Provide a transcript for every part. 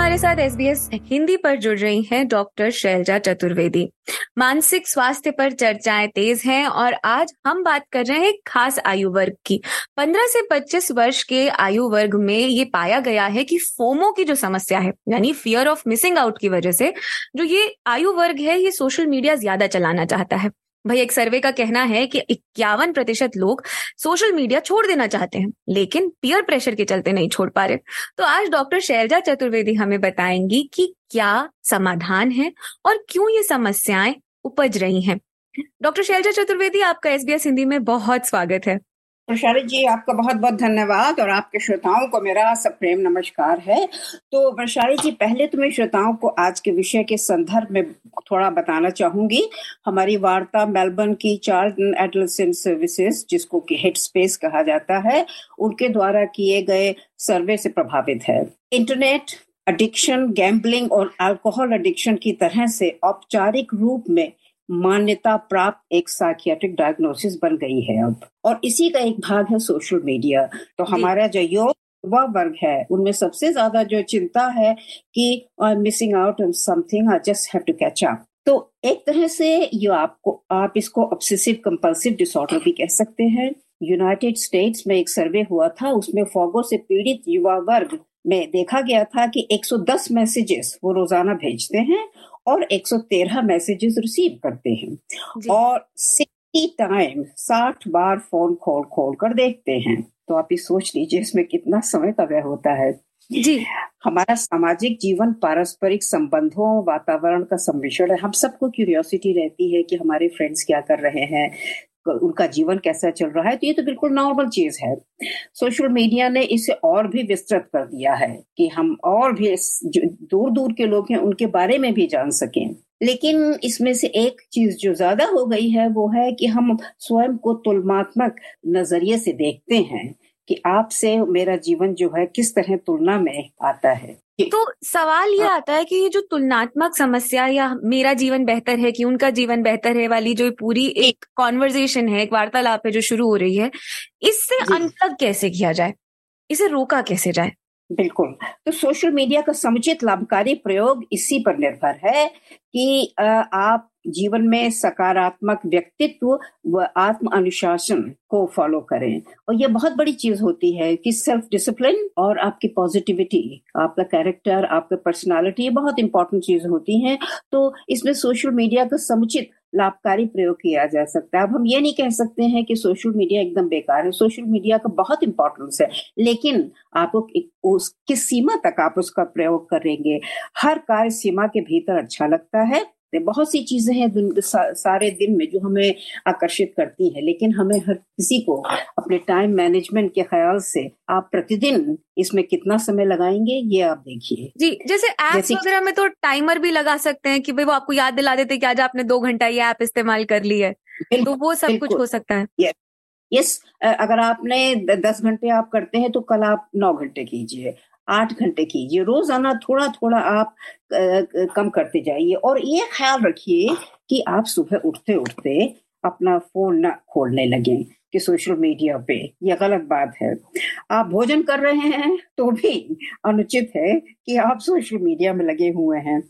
हमारे साथ SBS हिंदी पर जुड़ रही हैं डॉक्टर शैलजा चतुर्वेदी। मानसिक स्वास्थ्य पर चर्चाएँ तेज हैं और आज हम बात कर रहे हैं खास आयु वर्ग की। 15 से 25 वर्ष के आयु वर्ग में ये पाया गया है कि फोमो की जो समस्या है, यानी फियर ऑफ़ मिसिंग आउट की वजह से, जो ये आयु वर्ग है, ये सोशल मीडिया ज़्यादा चलाना चाहता है। भाई, एक सर्वे का कहना है कि इक्यावन प्रतिशत लोग सोशल मीडिया छोड़ देना चाहते हैं, लेकिन पीयर प्रेशर के चलते नहीं छोड़ पा रहे। तो आज डॉक्टर शैलजा चतुर्वेदी हमें बताएँगी कि क्या समाधान है और क्यों ये समस्याएँ उपज रही हैं। डॉक्टर शैलजा चतुर्वेदी, आपका एसबीएस हिंदी में बहुत स्वागत है। प्रशारित जी, आपका बहुत बहुत धन्यवाद और आपके श्रोताओं को मेरा सब प्रेम नमस्कार है। तो प्रशारित जी, पहले तो मैं श्रोताओं को आज के विषय के संदर्भ में थोड़ा बताना चाहूँगी। हमारी वार्ता मेलबर्न की चाइल्ड एडोलेसेंट सर्विसेज़, जिसको कि हेड स्पेस कहा जाता है, उनके द्वारा किए गए सर्वे से प्रभावित है। इंटरनेट एडिक्शन गैम्बलिंग और अल्कोहल एडिक्शन की तरह से औपचारिक रूप में मान्यता प्राप्त एक साइकियाट्रिक डायग्नोसिस बन गई है अब। और इसी का एक भाग है सोशल मीडिया तो हमारा जो योग युवा वर्ग है उनमें सबसे ज़्यादा जो चिंता है कि I am missing out on something I just have to catch up तो एक तरह से ये आपको आप इसको ऑब्सेसिव कंपल्सिव डिसऑर्डर भी कह सकते हैं। यूनाइटेड स्टेट्स में एक सर्वे हुआ था उसमें फोगो से पीड़ित युवा वर्ग में देखा गया था कि 110 मैसेजेस वो रोज़ाना भेजते हैं और 113 मैसेजेस रिसीव करते हैं। और सिक्सटी टाइम साठ बार फ़ोन खोल खोल कर देखते हैं। तो आप ये सोच लीजिए इसमें कितना समय का व्यय होता है। जी। हमारा सामाजिक जीवन पारस्परिक संबंधों वातावरण का सम्मिश्रण है। हम सबको क्यूरियोसिटी रहती है कि हमारे फ्रेंड्स क्या कर रहे हैं। उनका जीवन कैसा चल रहा है तो ये तो बिल्कुल नॉर्मल चीज़ है। सोशल मीडिया ने इसे और भी विस्तृत कर दिया है कि हम और भी दूर दूर के लोग हैं, उनके बारे में भी जान सकें। लेकिन इसमें से एक चीज़ जो ज़्यादा हो गई है, वो है कि हम स्वयं को तुलनात्मक नज़रिए से देखते हैं कि आपसे मेरा जीवन जो है किस तरह तुलना में आता है। तो सवाल ये आता है कि ये जो तुलनात्मक समस्या या मेरा जीवन बेहतर है कि उनका जीवन बेहतर है वाली जो पूरी एक कॉन्वर्जेशन है एक वार्तालाप है जो शुरू हो रही है इससे अनप्लग कैसे किया जाए? इसे रोका कैसे जाए? बिल्कुल। तो सोशल मीडिया का समुचित लाभकारी प्रयोग इसी पर निर्भर है कि आप जीवन में सकारात्मक व्यक्तित्व व आत्म अनुशासन को फॉलो करें। और यह बहुत बड़ी चीज़ होती है कि सेल्फ डिसिप्लिन और आपकी पॉजिटिविटी आपका कैरेक्टर आपका पर्सनालिटी ये बहुत इंपॉर्टेंट चीज़ होती हैं। तो इसमें सोशल मीडिया का समुचित लाभकारी प्रयोग किया जा सकता है। अब हम ये नहीं कह सकते हैं कि सोशल मीडिया एकदम बेकार है। सोशल मीडिया का बहुत इंपॉर्टेंस है। लेकिन आप उस, किस सीमा तक आप उसका प्रयोग करेंगे? हर कार्य सीमा के भीतर अच्छा लगता है। बहुत सी चीज़ें हैं दिन सारे दिन में जो हमें आकर्षित करती हैं लेकिन हमें हर किसी को अपने टाइम मैनेजमेंट के ख्याल से आप प्रतिदिन इसमें कितना समय लगाएँगे ये आप देखिए। जी जैसे ऐप्स वगैरह में तो टाइमर भी लगा सकते हैं कि भाई वो आपको याद दिला देते कि आज आपने दो घंटा ये ऐप इस्तेमाल कर ली है। तो वो सब कुछ हो सकता है। यस अगर आपने दस घंटे आप करते हैं तो कल आप नौ घंटे कीजिए, आठ घंटे कीजिए, रोज़ाना थोड़ा थोड़ा आप कम करते जाइए। और ये ख्याल रखिए कि आप सुबह उठते उठते अपना फ़ोन न खोलने लगे कि सोशल मीडिया पे यह गलत बात है। आप भोजन कर रहे हैं तो भी अनुचित है कि आप सोशल मीडिया में लगे हुए हैं।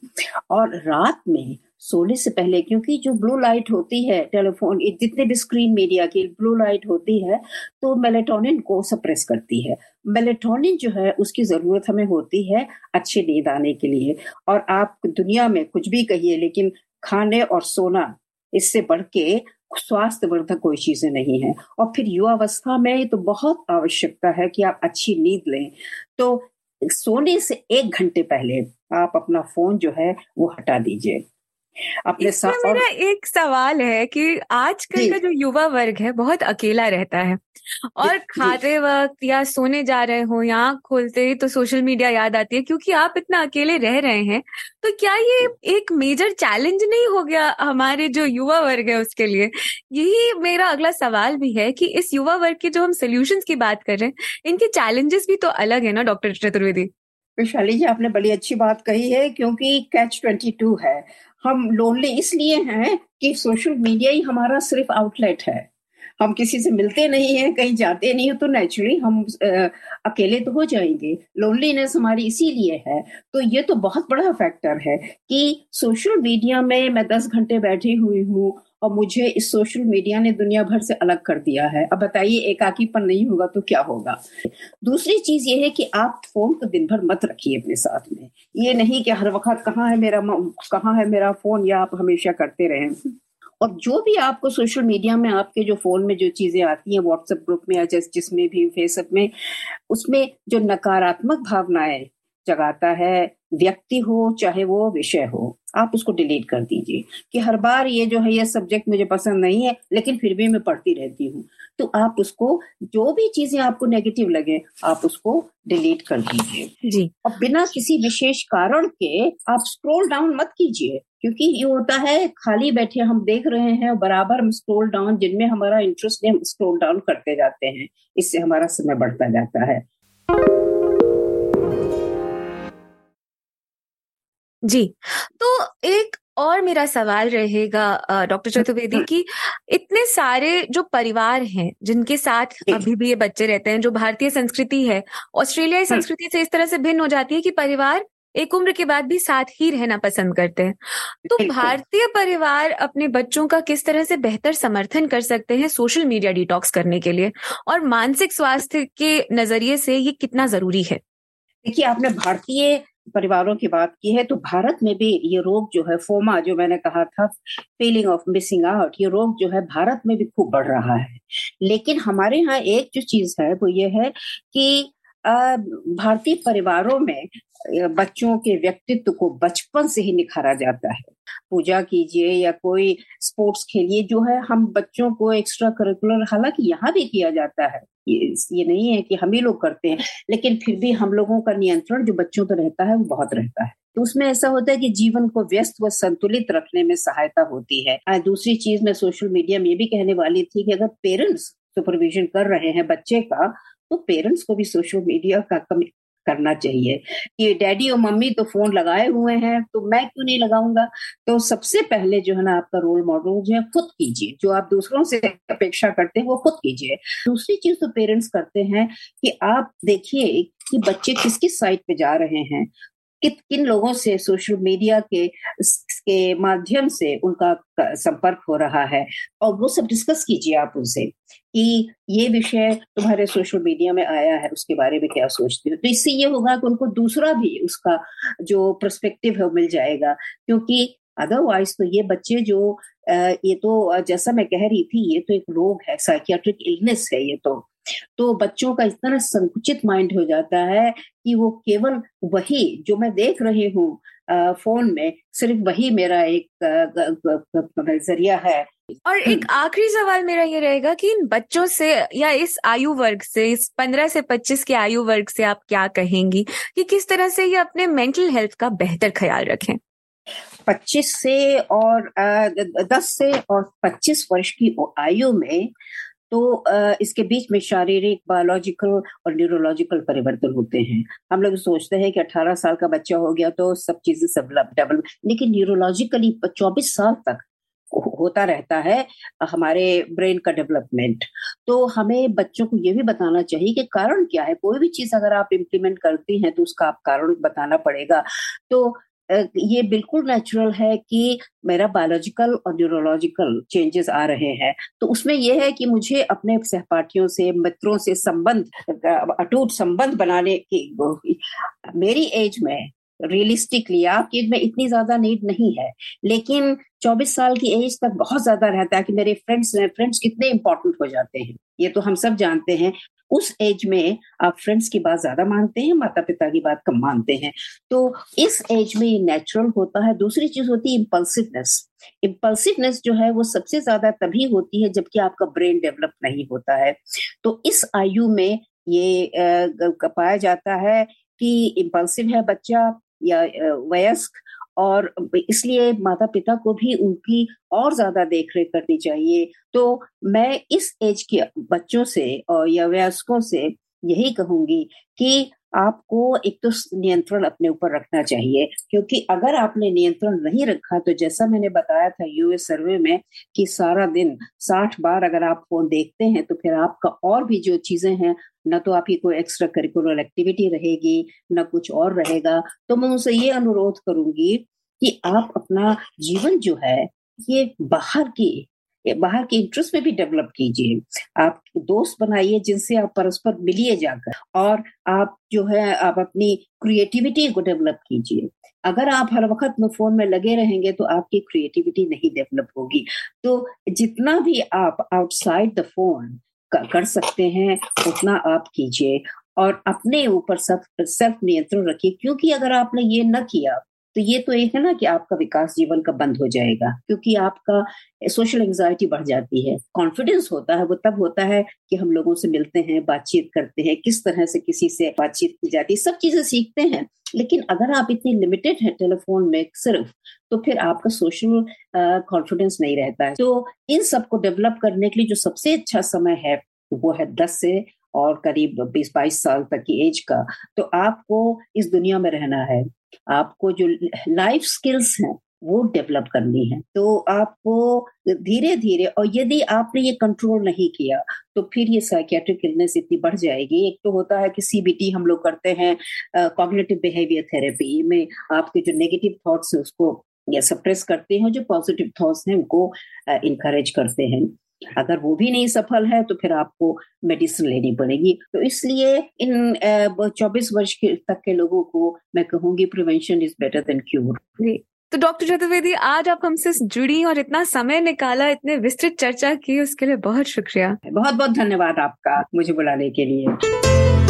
और रात में सोने से पहले, क्योंकि जो ब्लू लाइट होती है टेलीफोन जितने भी स्क्रीन मीडिया की ब्लू लाइट होती है तो मेलेटोनिन को सप्रेस करती है। मेलेटोनिन जो है, उसकी ज़रूरत हमें होती है अच्छी नींद आने के लिए। और आप दुनिया में कुछ भी कहिए, लेकिन खाने और सोना, इससे बढ़ के स्वास्थ्य वर्धक कोई चीज़ें नहीं है। और फिर युवावस्था में तो बहुत आवश्यकता है कि आप अच्छी नींद लें। तो सोने से एक घंटे पहले आप अपना फ़ोन जो है, वो हटा दीजिए। अपने साथ मेरा और... एक सवाल है कि आजकल का जो युवा वर्ग है बहुत अकेला रहता है। और खाते वक्त या सोने जा रहे हो या आँख खोलते ही तो सोशल मीडिया याद आती है क्योंकि आप इतना अकेले रह रहे हैं। तो क्या ये एक मेजर चैलेंज नहीं हो गया हमारे जो युवा वर्ग है उसके लिए? यही मेरा अगला सवाल भी है कि इस युवा वर्ग के जो हम सोल्यूशन की बात कर रहे हैं इनके चैलेंजेस भी तो अलग है ना डॉक्टर चतुर्वेदी? विशाली जी आपने बड़ी अच्छी बात कही है क्योंकि कैच ट्वेंटी टू है। हम लोनली इसलिए हैं कि सोशल मीडिया ही हमारा सिर्फ़ आउटलेट है। हम किसी से मिलते नहीं है कहीं जाते नहीं है तो नेचुरली हम आ, अकेले तो हो जाएँगे। लोनलीनेस हमारी इसीलिए है। तो ये तो बहुत बड़ा फैक्टर है कि सोशल मीडिया में मैं दस घंटे बैठी हुई हूँ और मुझे इस सोशल मीडिया ने दुनिया भर से अलग कर दिया है। अब बताइए, एकाकीपन नहीं होगा तो क्या होगा? दूसरी चीज़ ये है कि आप फ़ोन को दिन भर मत रखिए अपने साथ में। ये नहीं कि हर वक्त, कहाँ है मेरा कहाँ है मेरा फ़ोन या आप हमेशा करते रहें। और जो भी आपको सोशल मीडिया में आपके जो फ़ोन में जो चीज़ें आती हैं व्हाट्सएप ग्रुप में या जिस, जिसमें भी फेसबुक में, उसमें जो नकारात्मक भावनाएँ जगाता है, व्यक्ति हो, चाहे वो विषय हो आप उसको डिलीट कर दीजिए कि हर बार ये जो है ये सब्जेक्ट मुझे पसंद नहीं है लेकिन फिर भी मैं पढ़ती रहती हूँ। तो आप उसको जो भी चीज़ें आपको नेगेटिव लगे आप उसको डिलीट कर दीजिए। जी। और बिना किसी विशेष कारण के आप स्क्रोल डाउन मत कीजिए क्योंकि ये होता है खाली बैठे हम देख रहे हैं बराबर हम स्क्रोल डाउन जिनमें हमारा इंटरेस्ट है हम स्क्रोल डाउन करते जाते हैं। इससे हमारा समय बढ़ता जाता है। जी तो एक और मेरा सवाल रहेगा डॉक्टर चतुर्वेदी हाँ। की इतने सारे जो परिवार हैं जिनके साथ अभी भी ये बच्चे रहते हैं जो भारतीय संस्कृति है ऑस्ट्रेलियाई हाँ। संस्कृति से इस तरह से भिन्न हो जाती है कि परिवार एक उम्र के बाद भी साथ ही रहना पसंद करते हैं। तो भारतीय परिवार अपने बच्चों का किस तरह से बेहतर समर्थन कर सकते हैं सोशल मीडिया डिटॉक्स करने के लिए? और मानसिक स्वास्थ्य के नज़रिए से ये कितना ज़रूरी है? देखिए आपने भारतीय परिवारों की बात की है तो भारत में भी ये रोग जो है, फोमा जो मैंने कहा था फीलिंग ऑफ़ मिसिंग आउट ये रोग जो है भारत में भी खूब बढ़ रहा है। लेकिन हमारे यहाँ एक जो चीज़ है, वो ये है कि भारतीय परिवारों में बच्चों के व्यक्तित्व को बचपन से ही निखारा जाता है। पूजा कीजिए या कोई स्पोर्ट्स खेलिए जो है हम बच्चों को एक्स्ट्रा करिकुलर हालाँकि यहाँ भी किया जाता है। ये, ये नहीं है कि हम ही लोग करते हैं लेकिन फिर भी हम लोगों का नियंत्रण जो बच्चों पर रहता है वो बहुत रहता है। तो उसमें ऐसा होता है कि जीवन को व्यस्त व संतुलित रखने में सहायता होती है। दूसरी चीज़ मैं सोशल मीडिया में भी कहने वाली थी कि अगर पेरेंट्स सुपरविजन कर रहे हैं बच्चे का तो पेरेंट्स को भी सोशल मीडिया का करना चाहिए। कि डैडी और मम्मी तो फ़ोन लगाए हुए हैं तो मैं क्यों नहीं लगाऊँगा? तो सबसे पहले जो है ना आपका रोल मॉडल जो है, खुद कीजिए। जो आप दूसरों से अपेक्षा करते हैं, वो खुद कीजिए। दूसरी चीज़ तो पेरेंट्स करते हैं कि आप देखिए कि बच्चे किसकी साइड पे जा रहे हैं। किन किन लोगों से सोशल मीडिया के के माध्यम से उनका संपर्क हो रहा है? और वो सब डिस्कस कीजिए आप उनसे कि ये विषय तुम्हारे सोशल मीडिया में आया है, उसके बारे में क्या सोचते हो? तो इससे ये होगा कि उनको दूसरा भी उसका जो प्रस्पेक्टिव है मिल जाएगा, क्योंकि अदरवाइज़ तो ये बच्चे जो ये तो जैसा मैं कह रही थी ये तो एक रोग है साइकियाट्रिक इलनेस है ये तो। तो बच्चों का इतना संकुचित माइंड हो जाता है कि वो केवल वही जो मैं देख रही हूँ फ़ोन में सिर्फ़ वही मेरा एक ज़रिया है। और एक आखिरी सवाल मेरा ये रहेगा कि इन बच्चों से या इस आयु वर्ग से इस पंद्रह से पच्चीस के आयु वर्ग से आप क्या कहेंगी कि किस तरह से ये अपने मेंटल हेल्थ का बेहतर ख्याल रखें? पच्चीस से और दस से और पच्चीस वर्ष की आयु में तो इसके बीच में शारीरिक, बायोलॉजिकल और न्यूरोलॉजिकल परिवर्तन होते हैं। हम लोग सोचते हैं कि 18 साल का बच्चा हो गया तो सब चीज़ें सब डबल, लेकिन न्यूरोलॉजिकली 24 साल तक होता रहता है हमारे ब्रेन का डेवलपमेंट। तो हमें बच्चों को ये भी बताना चाहिए कि कारण क्या है? कोई भी चीज़ अगर आप इम्प्लीमेंट करती हैं तो उसका आप कारण बताना पड़ेगा। तो ये बिल्कुल नेचुरल है कि मेरा बायोलॉजिकल और न्यूरोलॉजिकल चेंजेस आ रहे हैं। तो उसमें यह है कि मुझे अपने सहपाठियों से, मित्रों से संबंध अटूट संबंध बनाने की, मेरी एज में रियलिस्टिकली आपकी एज में इतनी ज़्यादा नीड नहीं है। लेकिन 24 साल की एज तक बहुत ज़्यादा रहता है कि मेरे फ्रेंड्स फ्रेंड्स कितने इंपॉर्टेंट हो जाते हैं। ये तो हम सब जानते हैं। उस एज में आप फ्रेंड्स की बात ज़्यादा मानते हैं माता पिता की बात कम मानते हैं। तो इस एज में ये नेचुरल होता है। दूसरी चीज़ होती है इम्पल्सिवनेस इम्पल्सिवनेस जो है वो सबसे ज़्यादा तभी होती है जबकि आपका ब्रेन डेवलप नहीं होता है। तो इस आयु में ये पाया जाता है कि इम्पल्सिव है बच्चा या वयस्क। और इसलिए माता पिता को भी उनकी और ज़्यादा देख रेख करनी चाहिए। तो मैं इस एज के बच्चों से और या वयस्कों से यही कहूँगी कि आपको एक तो नियंत्रण अपने ऊपर रखना चाहिए, क्योंकि अगर आपने नियंत्रण नहीं रखा तो जैसा मैंने बताया था यूएस सर्वे में कि सारा दिन साठ बार अगर आप फ़ोन देखते हैं तो फिर आपका और भी जो चीज़ें हैं, न तो आपकी कोई एक्स्ट्रा करिकुलर एक्टिविटी रहेगी, न कुछ और रहेगा। तो मैं उनसे ये अनुरोध करूँगी कि आप अपना जीवन जो है, ये बाहर की बाहर के इंटरेस्ट में भी डेवलप कीजिए। आप दोस्त बनाइए जिनसे आप परस्पर मिलिए जाकर और आप जो है, आप अपनी क्रिएटिविटी को डेवलप कीजिए। अगर आप हर वक्त में फ़ोन में लगे रहेंगे तो आपकी क्रिएटिविटी नहीं डेवलप होगी। तो जितना भी आप आउटसाइड द फ़ोन कर सकते हैं, उतना आप कीजिए और अपने ऊपर सेल्फ नियंत्रण रखिए। क्योंकि अगर आपने ये न किया तो ये तो एक है ना कि आपका विकास जीवन का बंद हो जाएगा, क्योंकि आपका सोशल एंग्जाइटी बढ़ जाती है। कॉन्फिडेंस होता है, वो तब होता है कि हम लोगों से मिलते हैं, बातचीत करते हैं, किस तरह से किसी से बातचीत की जाती है, सब चीज़ें सीखते हैं। लेकिन अगर आप इतनी लिमिटेड है टेलीफोन में सिर्फ़ तो फिर आपका सोशल कॉन्फिडेंस नहीं रहता है। तो इन सबको डेवलप करने के लिए जो सबसे अच्छा समय है, वो है दस से और करीब बीस बाईस साल तक की एज का। तो आपको इस दुनिया में रहना है। आपको जो लाइफ स्किल्स हैं, वो डेवलप करनी है। तो आपको धीरे धीरे और यदि आपने ये कंट्रोल नहीं किया तो फिर ये साइकेट्रिक इलनेस इतनी बढ़ जाएगी। एक तो होता है कि सीबीटी हम लोग करते हैं कॉग्निटिव बिहेवियर थेरेपी में आपके जो नेगेटिव थॉट्स है, उसको, या सप्रेस करते हैं जो पॉजिटिव थॉट्स हैं, उनको इनकरेज करते हैं। अगर वो भी नहीं सफल है तो फिर आपको मेडिसिन लेनी पड़ेगी। तो इसलिए इन चौबीस वर्ष के तक के लोगों को मैं कहूँगी prevention is better than cure तो डॉक्टर चतुर्वेदी आज आप हमसे जुड़ी और इतना समय निकाला इतने विस्तृत चर्चा की उसके लिए बहुत शुक्रिया। बहुत बहुत धन्यवाद आपका मुझे बुलाने के लिए।